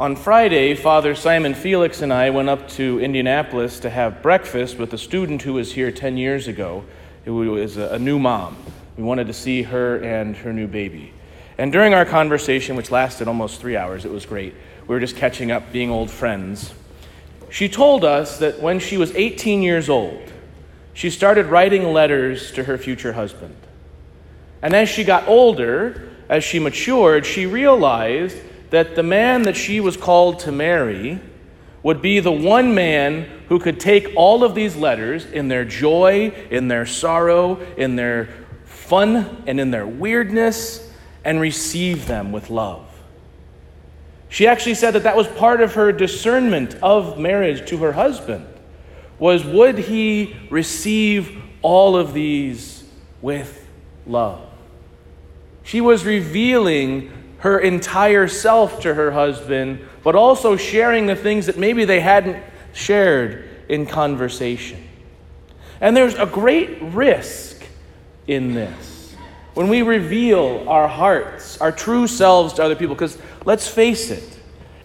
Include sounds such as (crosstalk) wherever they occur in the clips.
On Friday, Father Simon Felix and I went up to Indianapolis to have breakfast with a student who was here 10 years ago, who was a new mom. We wanted to see her and her new baby. And during our conversation, which lasted almost three hours, it was great. We were just catching up, being old friends. She told us that when she was 18 years old, she started writing letters to her future husband. And as she got older, as she matured, she realized that the man that she was called to marry would be the one man who could take all of these letters in their joy, in their sorrow, in their fun, and in their weirdness, and receive them with love. She actually said that that was part of her discernment of marriage to her husband was would he receive all of these with love? She was revealing her entire self to her husband, but also sharing the things that maybe they hadn't shared in conversation. And there's a great risk in this when we reveal our hearts, our true selves to other people, because let's face it,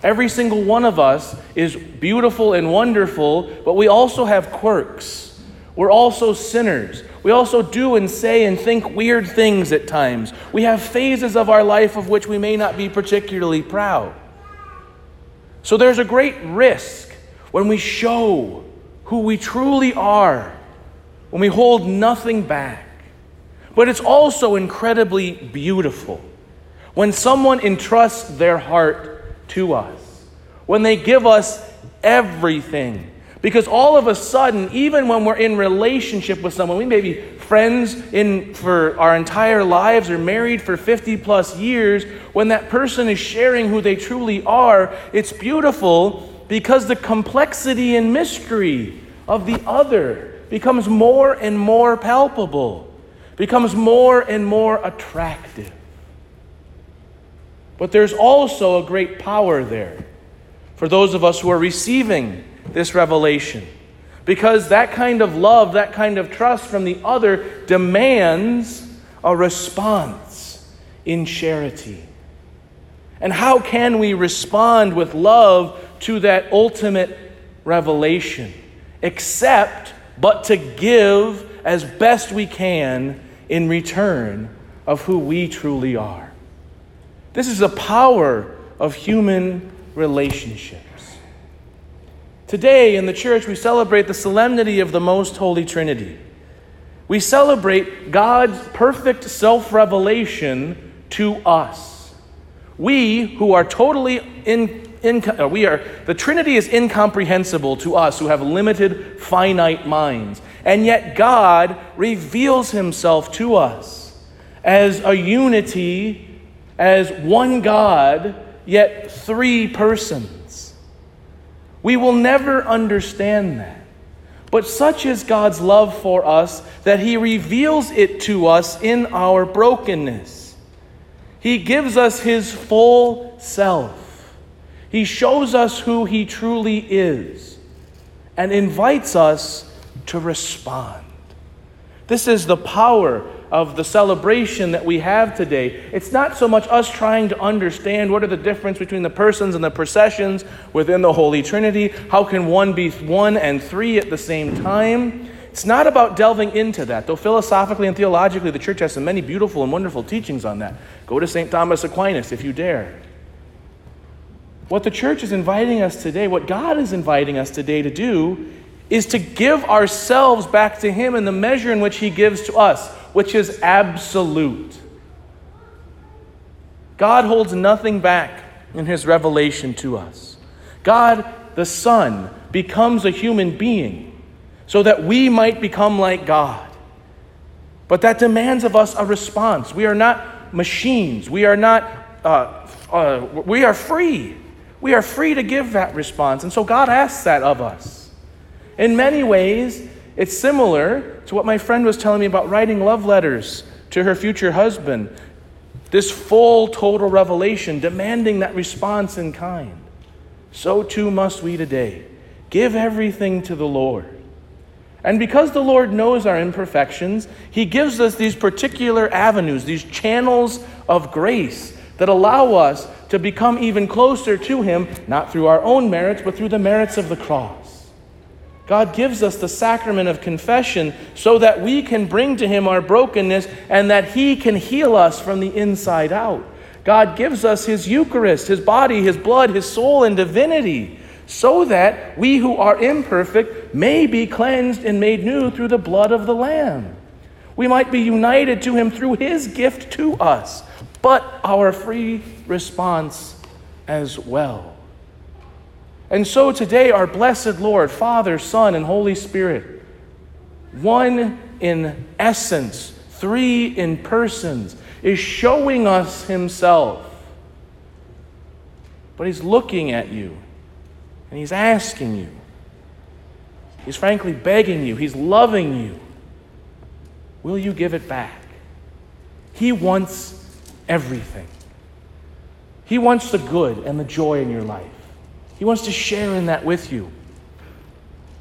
every single one of us is beautiful and wonderful, but we also have quirks. We're also sinners. We also do and say and think weird things at times. We have phases of our life of which we may not be particularly proud. So there's a great risk when we show who we truly are, when we hold nothing back. But it's also incredibly beautiful when someone entrusts their heart to us, when they give us everything because all of a sudden, even when we're in relationship with someone, we may be friends in, for our entire lives or married for 50 plus years, when that person is sharing who they truly are, it's beautiful because the complexity and mystery of the other becomes more and more palpable, becomes more and more attractive. But there's also a great power there for those of us who are receiving this revelation. Because that kind of love, that kind of trust from the other demands a response in charity. And how can we respond with love to that ultimate revelation? Except but to give as best we can in return of who we truly are. This is the power of human relationship. Today in the church, we celebrate the solemnity of the Most Holy Trinity. We celebrate God's perfect self revelation to us. We who are totally in, in, uh, we are the Trinity is incomprehensible to us who have limited finite minds. And yet God reveals himself to us as a unity as one God yet three persons. We will never understand that. But such is God's love for us that He reveals it to us in our brokenness. He gives us His full self. He shows us who He truly is and invites us to respond. This is the power of the celebration that we have today. It's not so much us trying to understand what are the difference between the persons and the processions within the Holy Trinity. How can one be one and three at the same time? It's not about delving into that, though philosophically and theologically, the church has some many beautiful and wonderful teachings on that. Go to St. Thomas Aquinas if you dare. What the church is inviting us today, what God is inviting us today to do, is to give ourselves back to Him in the measure in which He gives to us which is absolute. God holds nothing back in his revelation to us. God, the Son, becomes a human being so that we might become like God. But that demands of us a response. We are not machines. We are not, uh, uh, we are free. We are free to give that response. And so God asks that of us. In many ways, it's similar to what my friend was telling me about writing love letters to her future husband. This full, total revelation demanding that response in kind. So too must we today. Give everything to the Lord. And because the Lord knows our imperfections, He gives us these particular avenues, these channels of grace that allow us to become even closer to Him, not through our own merits, but through the merits of the cross. God gives us the sacrament of confession so that we can bring to Him our brokenness and that He can heal us from the inside out. God gives us His Eucharist, His body, His blood, His soul, and divinity so that we who are imperfect may be cleansed and made new through the blood of the Lamb. We might be united to Him through His gift to us, but our free response as well. And so today, our blessed Lord, Father, Son, and Holy Spirit, one in essence, three in persons, is showing us Himself. But He's looking at you and He's asking you. He's frankly begging you. He's loving you. Will you give it back? He wants everything. He wants the good and the joy in your life. He wants to share in that with you.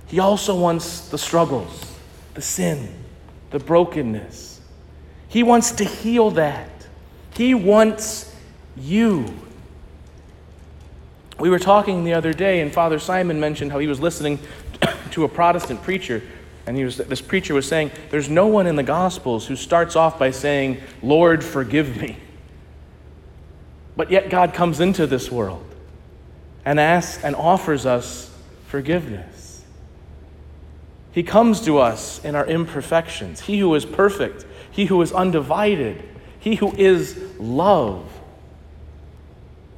He also wants the struggles, the sin, the brokenness. He wants to heal that. He wants you. We were talking the other day, and Father Simon mentioned how he was listening (coughs) to a Protestant preacher, and he was, this preacher was saying, There's no one in the Gospels who starts off by saying, Lord, forgive me. But yet God comes into this world and asks and offers us forgiveness. He comes to us in our imperfections. He who is perfect, he who is undivided, he who is love.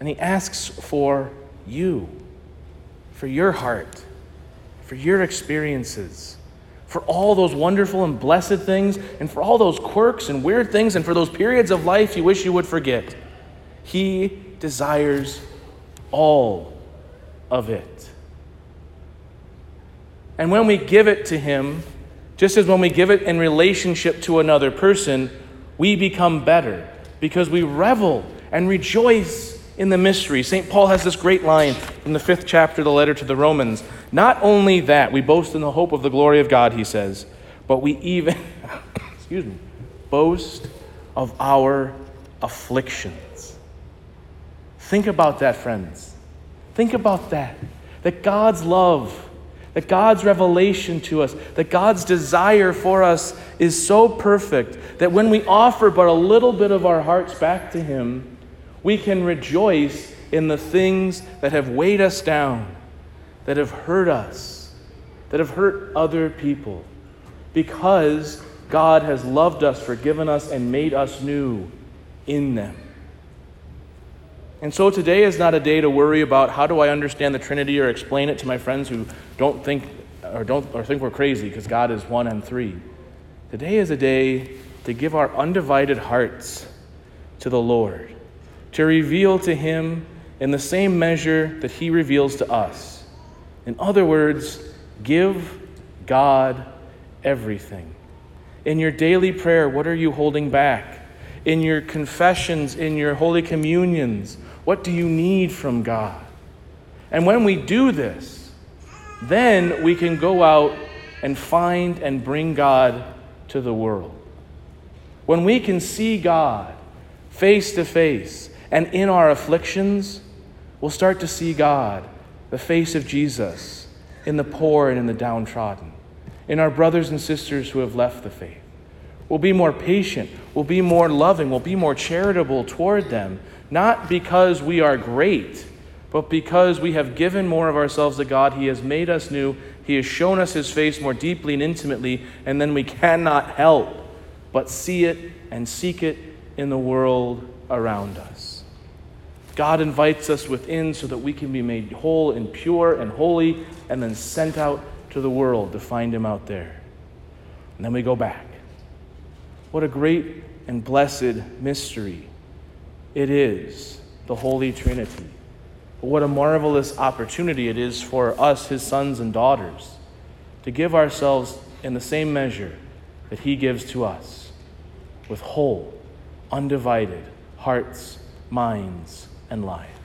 And he asks for you, for your heart, for your experiences, for all those wonderful and blessed things, and for all those quirks and weird things, and for those periods of life you wish you would forget. He desires all of it. And when we give it to Him, just as when we give it in relationship to another person, we become better because we revel and rejoice in the mystery. St. Paul has this great line from the fifth chapter of the letter to the Romans. Not only that, we boast in the hope of the glory of God, he says, but we even, (coughs) excuse me, boast of our afflictions. Think about that, friends. Think about that. That God's love, that God's revelation to us, that God's desire for us is so perfect that when we offer but a little bit of our hearts back to Him, we can rejoice in the things that have weighed us down, that have hurt us, that have hurt other people, because God has loved us, forgiven us, and made us new in them. And so today is not a day to worry about how do I understand the Trinity or explain it to my friends who don't think or don't or think we're crazy because God is one and three. Today is a day to give our undivided hearts to the Lord to reveal to him in the same measure that he reveals to us. In other words, give God everything. In your daily prayer, what are you holding back? In your confessions, in your holy communions, what do you need from God? And when we do this, then we can go out and find and bring God to the world. When we can see God face to face and in our afflictions, we'll start to see God, the face of Jesus, in the poor and in the downtrodden, in our brothers and sisters who have left the faith. We'll be more patient, we'll be more loving, we'll be more charitable toward them, not because we are great, but because we have given more of ourselves to God. He has made us new, He has shown us His face more deeply and intimately, and then we (laughs) cannot help but see it and seek it in the world around us. God invites us within so that we can be made whole and pure and holy and then sent out to the world to find Him out there. And then we go back. What a great and blessed mystery it is, the Holy Trinity. But what a marvelous opportunity it is for us, His sons and daughters, to give ourselves in the same measure that He gives to us, with whole, undivided hearts, minds, and life.